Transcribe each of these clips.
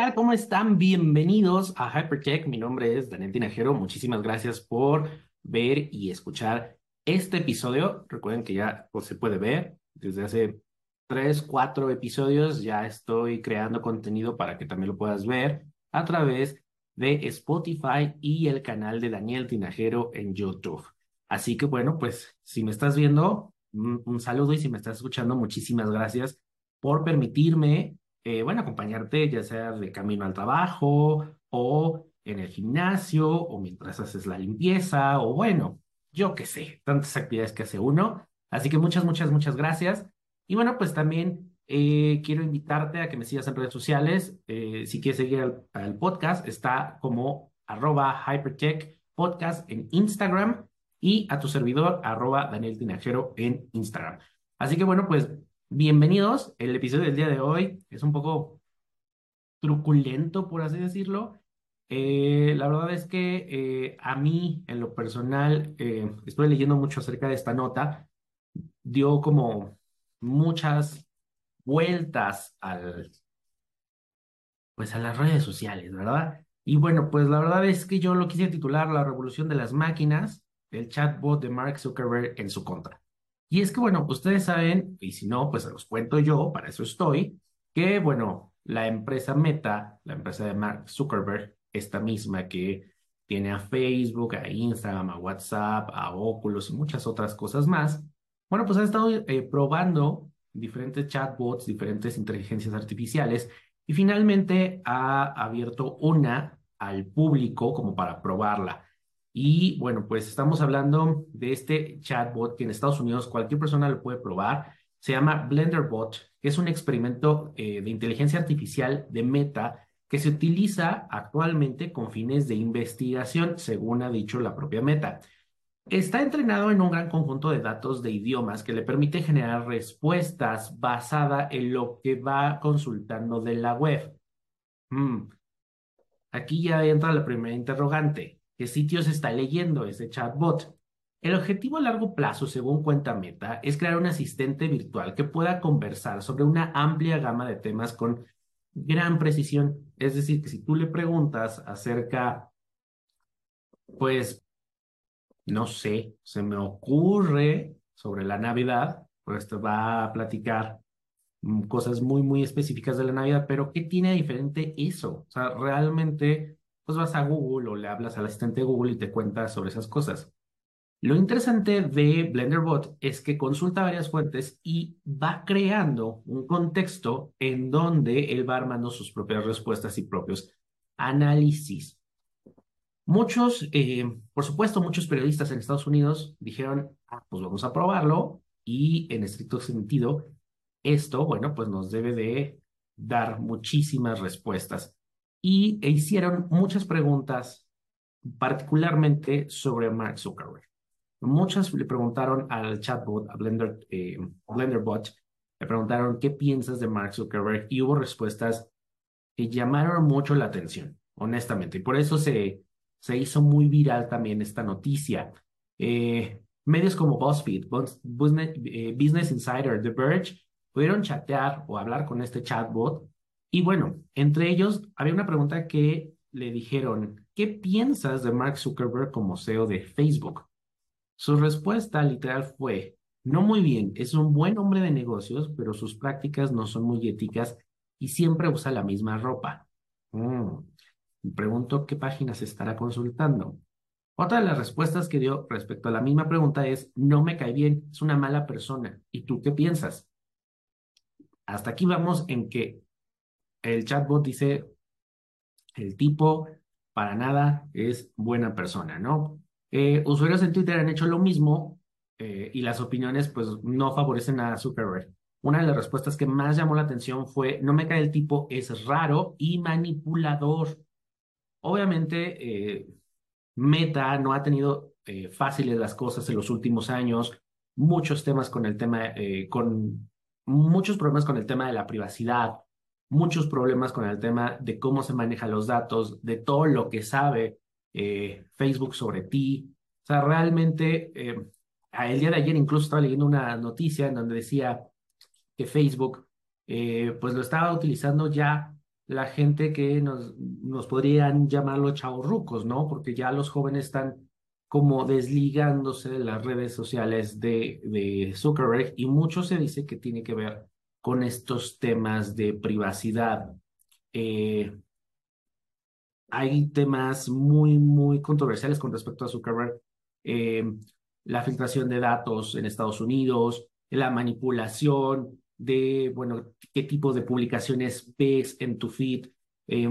tal? ¿Cómo están? Bienvenidos a Hypertech. Mi nombre es Daniel Tinajero. Muchísimas gracias por ver y escuchar este episodio. Recuerden que ya pues, se puede ver desde hace tres, cuatro episodios. Ya estoy creando contenido para que también lo puedas ver a través de Spotify y el canal de Daniel Tinajero en YouTube. Así que bueno, pues si me estás viendo, un, un saludo y si me estás escuchando, muchísimas gracias por permitirme eh, bueno, acompañarte ya sea de camino al trabajo o en el gimnasio o mientras haces la limpieza o bueno, yo qué sé, tantas actividades que hace uno. Así que muchas, muchas, muchas gracias. Y bueno, pues también eh, quiero invitarte a que me sigas en redes sociales. Eh, si quieres seguir al, podcast, está como arroba hypertech podcast en Instagram y a tu servidor arroba Daniel Tinajero en Instagram. Así que bueno, pues Bienvenidos. El episodio del día de hoy es un poco truculento, por así decirlo. Eh, la verdad es que eh, a mí, en lo personal, eh, estoy leyendo mucho acerca de esta nota. Dio como muchas vueltas al, pues a las redes sociales, ¿verdad? Y bueno, pues la verdad es que yo lo quise titular La revolución de las máquinas, el chatbot de Mark Zuckerberg en su contra. Y es que, bueno, ustedes saben, y si no, pues se los cuento yo, para eso estoy, que, bueno, la empresa Meta, la empresa de Mark Zuckerberg, esta misma que tiene a Facebook, a Instagram, a WhatsApp, a Oculus y muchas otras cosas más, bueno, pues ha estado eh, probando diferentes chatbots, diferentes inteligencias artificiales y finalmente ha abierto una al público como para probarla. Y bueno, pues estamos hablando de este chatbot que en Estados Unidos cualquier persona lo puede probar. Se llama BlenderBot, que es un experimento eh, de inteligencia artificial de Meta que se utiliza actualmente con fines de investigación, según ha dicho la propia Meta. Está entrenado en un gran conjunto de datos de idiomas que le permite generar respuestas basada en lo que va consultando de la web. Hmm. Aquí ya entra la primera interrogante qué sitios está leyendo ese chatbot. El objetivo a largo plazo, según cuenta Meta, es crear un asistente virtual que pueda conversar sobre una amplia gama de temas con gran precisión. Es decir, que si tú le preguntas acerca, pues, no sé, se me ocurre sobre la Navidad, pues te va a platicar mm, cosas muy, muy específicas de la Navidad, pero ¿qué tiene diferente eso? O sea, realmente vas a Google o le hablas al asistente de Google y te cuenta sobre esas cosas. Lo interesante de BlenderBot es que consulta varias fuentes y va creando un contexto en donde él va armando sus propias respuestas y propios análisis. Muchos, eh, por supuesto, muchos periodistas en Estados Unidos dijeron, ah, pues vamos a probarlo y en estricto sentido, esto, bueno, pues nos debe de dar muchísimas respuestas y e hicieron muchas preguntas, particularmente sobre Mark Zuckerberg. Muchas le preguntaron al chatbot, a Blender, eh, BlenderBot, le preguntaron qué piensas de Mark Zuckerberg y hubo respuestas que llamaron mucho la atención, honestamente. Y por eso se, se hizo muy viral también esta noticia. Eh, medios como BuzzFeed, eh, Business Insider, The Verge, pudieron chatear o hablar con este chatbot y bueno, entre ellos había una pregunta que le dijeron, ¿qué piensas de Mark Zuckerberg como CEO de Facebook? Su respuesta literal fue, no muy bien, es un buen hombre de negocios, pero sus prácticas no son muy éticas y siempre usa la misma ropa. Mm. Me pregunto qué páginas estará consultando. Otra de las respuestas que dio respecto a la misma pregunta es, no me cae bien, es una mala persona. ¿Y tú qué piensas? Hasta aquí vamos en que el chatbot dice, el tipo para nada es buena persona, ¿no? Eh, usuarios en Twitter han hecho lo mismo eh, y las opiniones pues no favorecen a Zuckerberg. Una de las respuestas que más llamó la atención fue, no me cae el tipo, es raro y manipulador. Obviamente, eh, Meta no ha tenido fáciles las cosas en los últimos años, muchos temas con el tema, con muchos problemas con el tema de la privacidad, muchos problemas con el tema de cómo se manejan los datos, de todo lo que sabe eh, Facebook sobre ti. O sea, realmente, eh, el día de ayer incluso estaba leyendo una noticia en donde decía que Facebook, eh, pues lo estaba utilizando ya la gente que nos, nos podrían llamar los chavorrucos, ¿no? Porque ya los jóvenes están como desligándose de las redes sociales de, de Zuckerberg y mucho se dice que tiene que ver con estos temas de privacidad. Eh, hay temas muy, muy controversiales con respecto a Zuckerberg. Eh, la filtración de datos en Estados Unidos, la manipulación de, bueno, qué tipo de publicaciones ves en tu feed. Eh,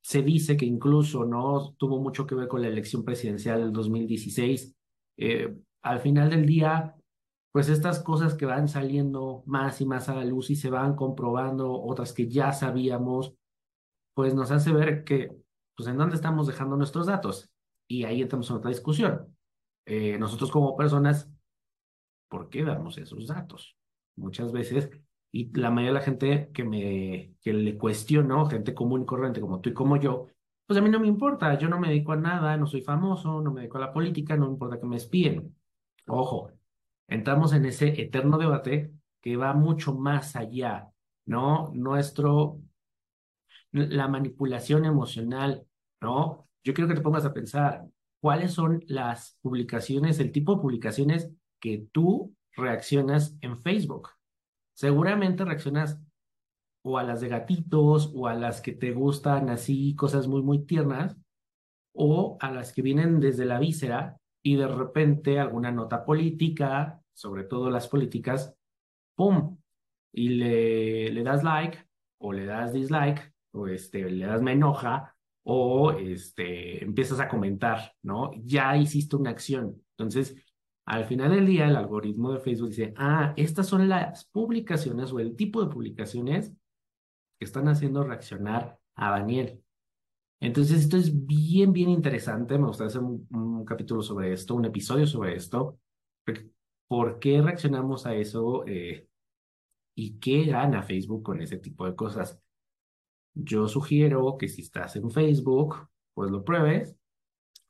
se dice que incluso no tuvo mucho que ver con la elección presidencial del 2016. Eh, al final del día, pues estas cosas que van saliendo más y más a la luz y se van comprobando, otras que ya sabíamos, pues nos hace ver que, pues en dónde estamos dejando nuestros datos. Y ahí entramos en otra discusión. Eh, nosotros como personas, ¿por qué damos esos datos? Muchas veces, y la mayoría de la gente que me que le cuestiono, gente común y corriente como tú y como yo, pues a mí no me importa, yo no me dedico a nada, no soy famoso, no me dedico a la política, no me importa que me espíen. Ojo, entramos en ese eterno debate que va mucho más allá, ¿no? Nuestro, la manipulación emocional, ¿no? Yo quiero que te pongas a pensar, ¿cuáles son las publicaciones, el tipo de publicaciones que tú reaccionas en Facebook? Seguramente reaccionas o a las de gatitos o a las que te gustan así, cosas muy, muy tiernas, o a las que vienen desde la víscera y de repente alguna nota política, sobre todo las políticas, ¡pum! Y le, le das like o le das dislike o este, le das me enoja o este, empiezas a comentar, ¿no? Ya hiciste una acción. Entonces, al final del día, el algoritmo de Facebook dice, ah, estas son las publicaciones o el tipo de publicaciones que están haciendo reaccionar a Daniel. Entonces, esto es bien, bien interesante. Me gustaría hacer un, capítulo sobre esto, un episodio sobre esto. ¿Por qué reaccionamos a eso? Eh, ¿Y qué gana Facebook con ese tipo de cosas? Yo sugiero que si estás en Facebook, pues lo pruebes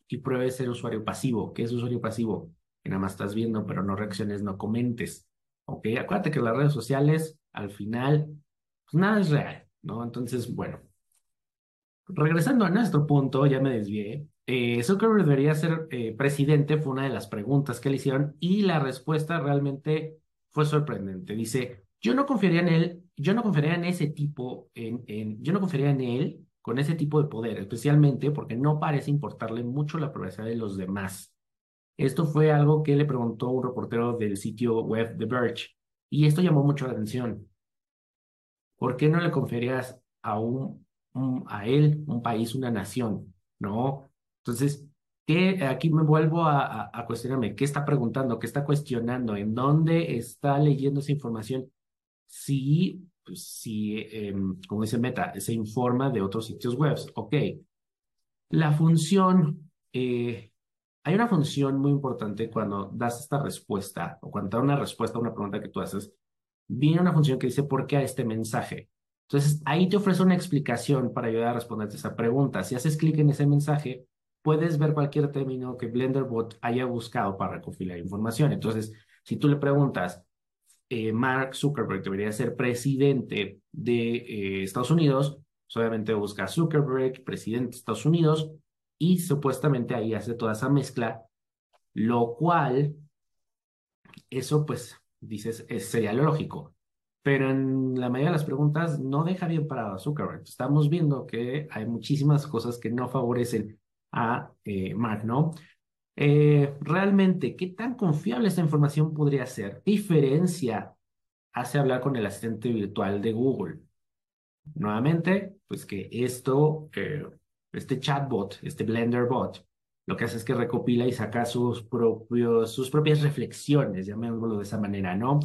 y pruebes ser usuario pasivo. ¿Qué es usuario pasivo? Que nada más estás viendo, pero no reacciones, no comentes. ¿Ok? Acuérdate que las redes sociales, al final, pues nada es real, ¿no? Entonces, bueno. Regresando a nuestro punto, ya me desvié. Eh, Zuckerberg debería ser eh, presidente, fue una de las preguntas que le hicieron y la respuesta realmente fue sorprendente. Dice, yo no confiaría en él, yo no confiaría en ese tipo, en, yo no confiaría en él con ese tipo de poder, especialmente porque no parece importarle mucho la privacidad de los demás. Esto fue algo que le preguntó un reportero del sitio web The Verge y esto llamó mucho la atención. ¿Por qué no le confiarías a un, a él, un país, una nación? No. Entonces, ¿qué, aquí me vuelvo a, cuestionarme, ¿qué está preguntando? ¿Qué está cuestionando? ¿En dónde está leyendo esa información? si, pues, si em, como dice Meta, se informa de otros sitios web. Ok. La función, eh, hay una función muy importante cuando das esta respuesta o cuando das una respuesta a una pregunta que tú haces, viene una función que dice ¿por qué a este mensaje? Entonces, ahí te ofrece una explicación para ayudar a responderte esa pregunta. Si haces clic en ese mensaje, puedes ver cualquier término que BlenderBot haya buscado para recopilar información. Entonces, si tú le preguntas, eh, Mark Zuckerberg debería ser presidente de eh, Estados Unidos, pues, obviamente busca Zuckerberg, presidente de Estados Unidos, y supuestamente ahí hace toda esa mezcla, lo cual, eso pues, dices, sería lo lógico. Pero en la mayoría de las preguntas no deja bien parado a Zuckerberg. Estamos viendo que hay muchísimas cosas que no favorecen a eh, Mark, ¿no? Eh, realmente, ¿qué tan confiable esta información podría ser? ¿Qué diferencia hace hablar con el asistente virtual de Google? Nuevamente, pues que esto, eh, este chatbot, este Blender bot, lo que hace es que recopila y saca sus, propios, sus propias reflexiones, llamémoslo de esa manera, ¿no?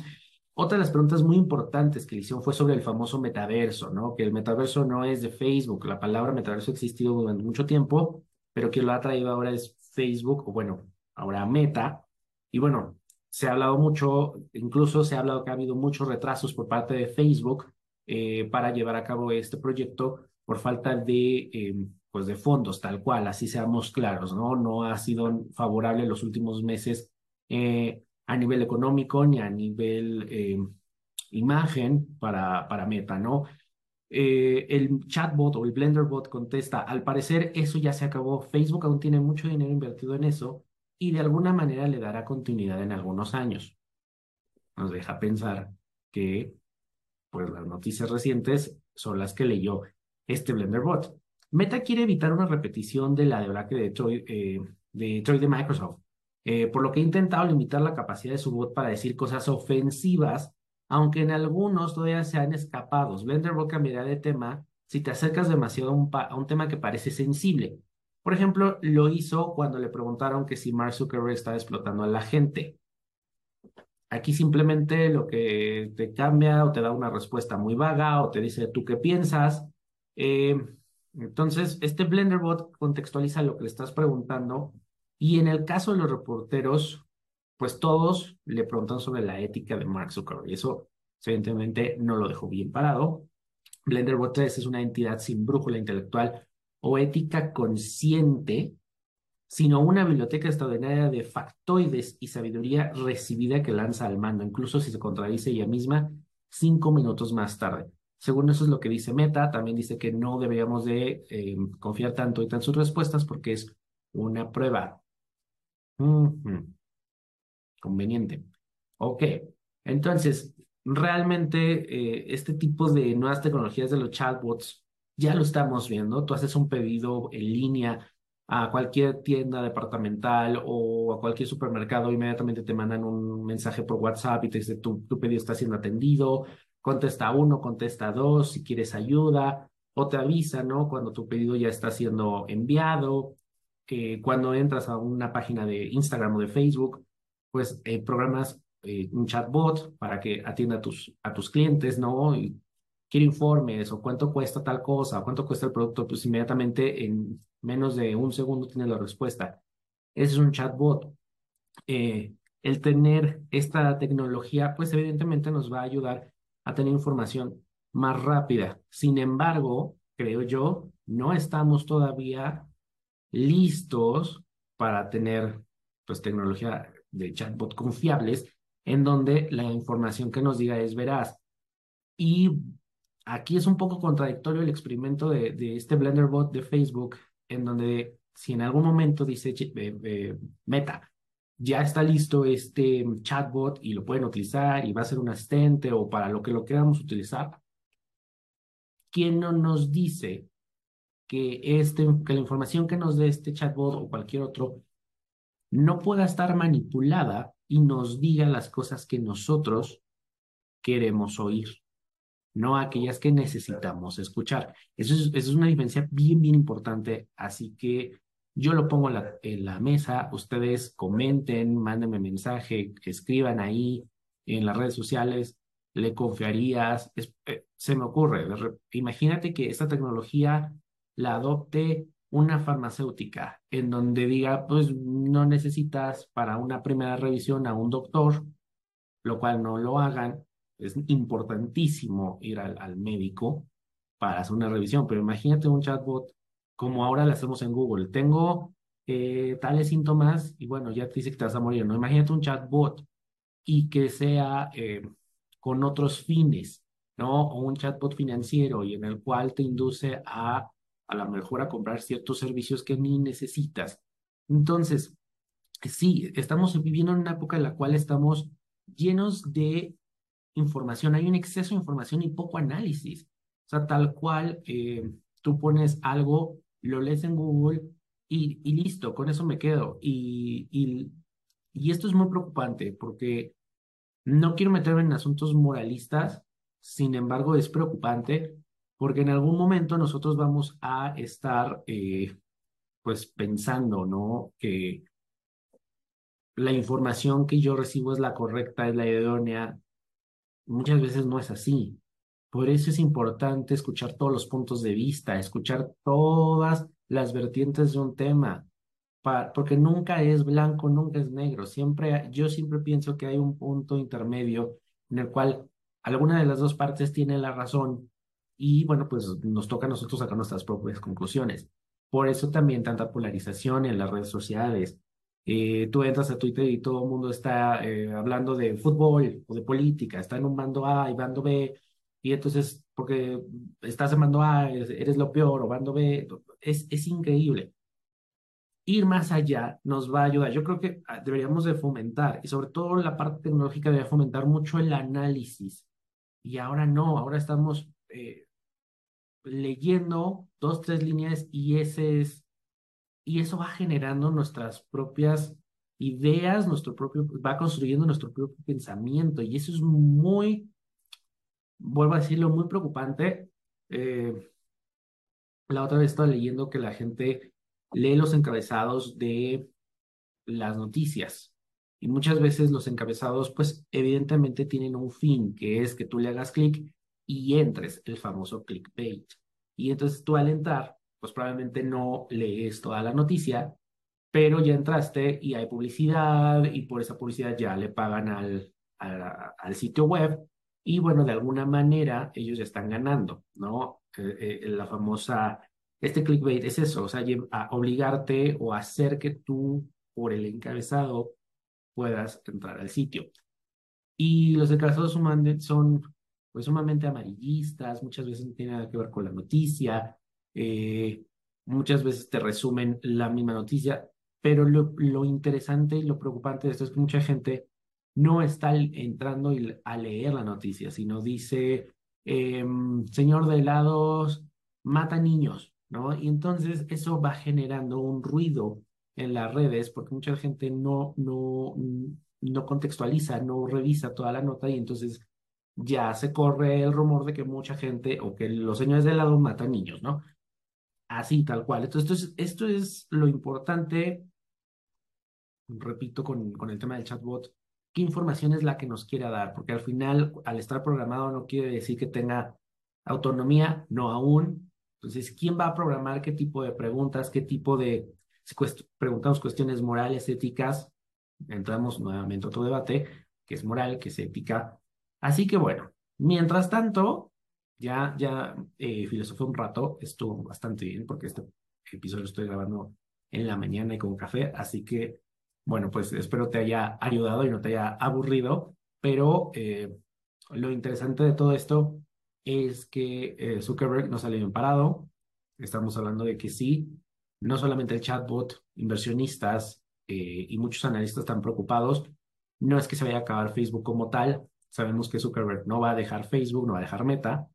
Otra de las preguntas muy importantes que le hicieron fue sobre el famoso metaverso, ¿no? Que el metaverso no es de Facebook. La palabra metaverso ha existido durante mucho tiempo, pero quien lo ha traído ahora es Facebook, o bueno, ahora Meta. Y bueno, se ha hablado mucho, incluso se ha hablado que ha habido muchos retrasos por parte de Facebook eh, para llevar a cabo este proyecto por falta de, eh, pues de fondos, tal cual, así seamos claros, ¿no? No ha sido favorable los últimos meses eh, a nivel económico ni a nivel imagen para, para Meta, ¿no? eh, el chatbot o el Blenderbot contesta, al parecer eso ya se acabó, Facebook aún tiene mucho dinero invertido en eso y de alguna manera le dará continuidad en algunos años. Nos deja pensar que pues las noticias recientes son las que leyó este Blenderbot. Meta quiere evitar una repetición de la de Troy, eh, de, Troy de Microsoft, eh, por lo que ha intentado limitar la capacidad de su bot para decir cosas ofensivas, aunque en algunos todavía se han escapado. Blenderbot cambiará de tema si te acercas demasiado a un, a un tema que parece sensible. Por ejemplo, lo hizo cuando le preguntaron que si Mark Zuckerberg estaba explotando a la gente. Aquí simplemente lo que te cambia o te da una respuesta muy vaga o te dice tú qué piensas. Eh, entonces, este Blenderbot contextualiza lo que le estás preguntando y en el caso de los reporteros, pues todos le preguntan sobre la ética de Mark Zuckerberg y eso evidentemente no lo dejó bien parado. Blenderbot 3 es una entidad sin brújula intelectual o ética consciente sino una biblioteca extraordinaria de factoides y sabiduría recibida que lanza al mando, incluso si se contradice ella misma cinco minutos más tarde. Según eso es lo que dice Meta, también dice que no deberíamos de eh, confiar tanto en sus respuestas porque es una prueba. Conveniente. Ok, entonces, realmente eh, este tipo de nuevas tecnologías de los chatbots ya lo estamos viendo. Tú haces un pedido en línea a cualquier tienda departamental o a cualquier supermercado, inmediatamente te mandan un mensaje por WhatsApp y te dice tu, tu pedido está siendo atendido, contesta uno, contesta dos, si quieres ayuda, o te avisa, ¿no? Cuando tu pedido ya está siendo enviado, que cuando entras a una página de Instagram o de Facebook, pues eh, programas eh, un chatbot para que atienda a tus, a tus clientes, ¿no? Y quiero informes o cuánto cuesta tal cosa cuánto cuesta el producto, pues inmediatamente en menos de un segundo tiene la respuesta. Ese es un chatbot. Eh, el tener esta tecnología, pues evidentemente nos va a ayudar a tener información más rápida. Sin embargo, creo yo, no estamos todavía listos para tener pues tecnología de chatbot confiables en donde la información que nos diga es veraz. Y aquí es un poco contradictorio el experimento de, de este Blenderbot de Facebook, en donde si en algún momento dice eh, eh, Meta, ya está listo este chatbot y lo pueden utilizar y va a ser un asistente o para lo que lo queramos utilizar, ¿quién no nos dice que, este, que la información que nos dé este chatbot o cualquier otro no pueda estar manipulada y nos diga las cosas que nosotros queremos oír? no aquellas que necesitamos escuchar. Eso es, eso es una diferencia bien, bien importante. Así que yo lo pongo en la, mesa, ustedes comenten, mándenme mensaje, escriban ahí en las redes sociales, le confiarías, eh, se me ocurre, imagínate que esta tecnología la adopte una farmacéutica en donde diga, pues no necesitas para una primera revisión a un doctor, lo cual no lo hagan, es importantísimo ir al, médico para hacer una revisión, pero imagínate un chatbot como ahora lo hacemos en Google. Tengo eh, tales síntomas y bueno, ya te dice que te vas a morir, ¿no? Imagínate un chatbot y que sea eh, con otros fines, ¿no? O un chatbot financiero y en el cual te induce a a lo mejor a comprar ciertos servicios que ni necesitas. Entonces, sí, estamos viviendo en una época en la cual estamos llenos de información, hay un exceso de información y poco análisis. O sea, tal cual eh, tú pones algo, lo lees en Google y, y listo, con eso me quedo. Y, y, y esto es muy preocupante porque no quiero meterme en asuntos moralistas, sin embargo es preocupante porque en algún momento nosotros vamos a estar eh, pues pensando, ¿no? Que la información que yo recibo es la correcta, es la idónea, muchas veces no es así. Por eso es importante escuchar todos los puntos de vista, escuchar todas las vertientes de un tema, porque nunca es blanco, nunca es negro. Siempre, yo siempre pienso que hay un punto intermedio en el cual alguna de las dos partes tiene la razón y bueno, pues nos toca a nosotros sacar nuestras propias conclusiones. Por eso también tanta polarización en las redes sociales, eh, tú entras a Twitter y todo el mundo está eh, hablando de fútbol o de política, está en un bando A y bando B, y entonces porque estás en bando A, eres lo peor, o bando B, es, es increíble. Ir más allá nos va a ayudar. Yo creo que ah, deberíamos de fomentar, y sobre todo la parte tecnológica debe fomentar mucho el análisis. Y ahora no, ahora estamos eh, leyendo dos, tres líneas y ese es, y eso va generando nuestras propias ideas, nuestro propio, va construyendo nuestro propio pensamiento y eso es muy, vuelvo a decirlo, muy preocupante. Eh, la otra vez estaba leyendo que la gente lee los encabezados de las noticias y muchas veces los encabezados, pues evidentemente tienen un fin, que es que tú le hagas clic y entres, el famoso clickbait. Y entonces tú al entrar, pues probablemente no lees toda la noticia, pero ya entraste y hay publicidad y por esa publicidad ya le pagan al, al, sitio web y bueno, de alguna manera ellos ya están ganando, ¿no? Eh, eh, la famosa, este clickbait es eso, o sea, obligarte o hacer que tú por el encabezado puedas entrar al sitio. Y los encabezados son pues sumamente amarillistas, muchas veces no tienen nada que ver con la noticia, eh, muchas veces te resumen la misma noticia, pero lo, interesante y lo preocupante de esto es que mucha gente no está entrando a leer la noticia, sino dice, em, señor de helados, mata niños, ¿no? Y entonces eso va generando un ruido en las redes porque mucha gente no, no, no contextualiza, no revisa toda la nota y entonces ya se corre el rumor de que mucha gente o que los señores de helado matan niños, ¿no? Así, tal cual. Entonces, esto es, lo importante, repito, con, el tema del chatbot, qué información es la que nos quiera dar, porque al final, al estar programado, no quiere decir que tenga autonomía, no aún. Entonces, ¿quién va a programar qué tipo de preguntas, qué tipo de, preguntamos cuestiones morales, éticas, entramos nuevamente a otro debate, que es moral, que es ética. Así que bueno, mientras tanto, ya, ya eh, filosofé un rato, estuvo bastante bien porque este episodio lo estoy grabando en la mañana y con café, así que, bueno, pues espero te haya ayudado y no te haya aburrido, pero eh, lo interesante de todo esto es que eh, Zuckerberg no salió bien parado, estamos hablando de que sí, no solamente el chatbot, inversionistas y muchos analistas están preocupados, no es que se vaya a acabar Facebook como tal, sabemos que Zuckerberg no va a dejar Facebook, no va a dejar Meta,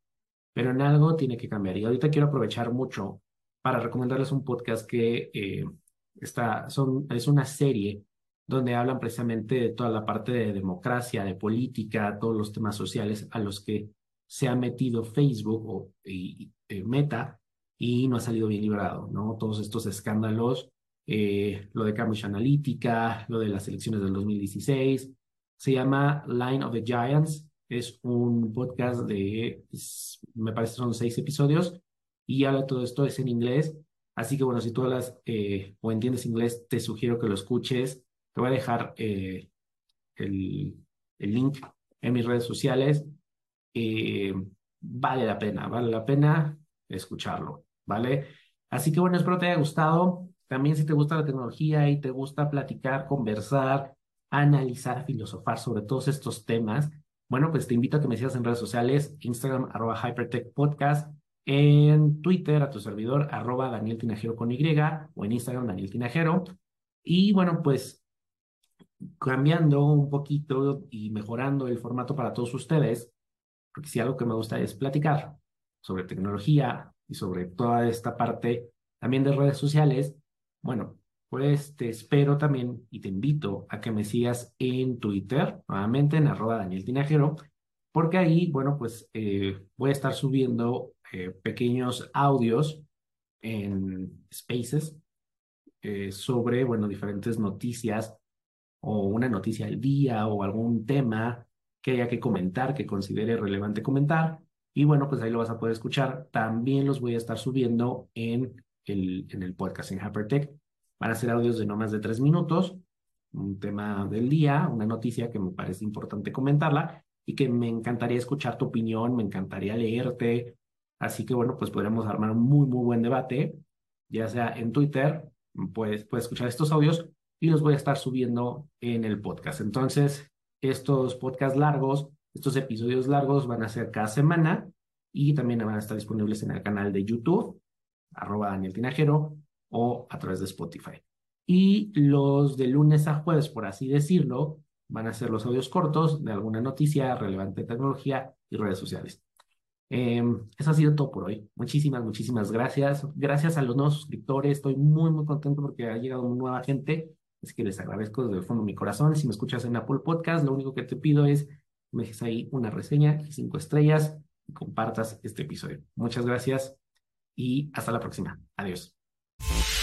pero en algo tiene que cambiar. Y ahorita quiero aprovechar mucho para recomendarles un podcast que eh, está, son, es una serie donde hablan precisamente de toda la parte de democracia, de política, todos los temas sociales a los que se ha metido Facebook o y, eh, Meta y no ha salido bien librado, ¿no? Todos estos escándalos, eh, lo de Cambridge Analytica, lo de las elecciones del 2016, se llama Line of the Giants, es un podcast de, me parece son seis episodios y habla todo esto, es en inglés. Así que bueno, si tú eh, o entiendes inglés, te sugiero que lo escuches. Te voy a dejar eh, el, el, link en mis redes sociales. Eh, vale la pena, vale la pena escucharlo, ¿vale? Así que bueno, espero te haya gustado. También si te gusta la tecnología y te gusta platicar, conversar, analizar, filosofar sobre todos estos temas, bueno, pues te invito a que me sigas en redes sociales, Instagram, arroba Hypertech Podcast, en Twitter, a tu servidor, arroba Daniel Tinajero con Y, o en Instagram, Daniel Tinajero. Y bueno, pues cambiando un poquito y mejorando el formato para todos ustedes, porque si algo que me gusta es platicar sobre tecnología y sobre toda esta parte también de redes sociales, bueno, pues te espero también y te invito a que me sigas en Twitter, nuevamente en arroba Daniel Tinajero, porque ahí, bueno, pues eh, voy a estar subiendo eh, pequeños audios en Spaces eh, sobre, bueno, diferentes noticias o una noticia del día o algún tema que haya que comentar, que considere relevante comentar. Y bueno, pues ahí lo vas a poder escuchar. También los voy a estar subiendo en el, en el podcast en Hypertech Van a ser audios de no más de tres minutos, un tema del día, una noticia que me parece importante comentarla y que me encantaría escuchar tu opinión, me encantaría leerte. Así que bueno, pues podremos armar un muy, muy buen debate, ya sea en Twitter, puedes, puedes escuchar estos audios y los voy a estar subiendo en el podcast. Entonces, estos podcasts largos, estos episodios largos van a ser cada semana y también van a estar disponibles en el canal de YouTube, arroba Daniel Tinajero, o a través de Spotify. Y los de lunes a jueves, por así decirlo, van a ser los audios cortos de alguna noticia relevante de tecnología y redes sociales. Em, eso ha sido todo por hoy. Muchísimas, muchísimas gracias. Gracias a los nuevos suscriptores. Estoy muy, muy contento porque ha llegado nueva gente. Así que les agradezco desde el fondo de mi corazón. Si me escuchas en Apple Podcast, lo único que te pido es me dejes ahí una reseña y cinco estrellas y compartas este episodio. Muchas gracias y hasta la próxima. Adiós. you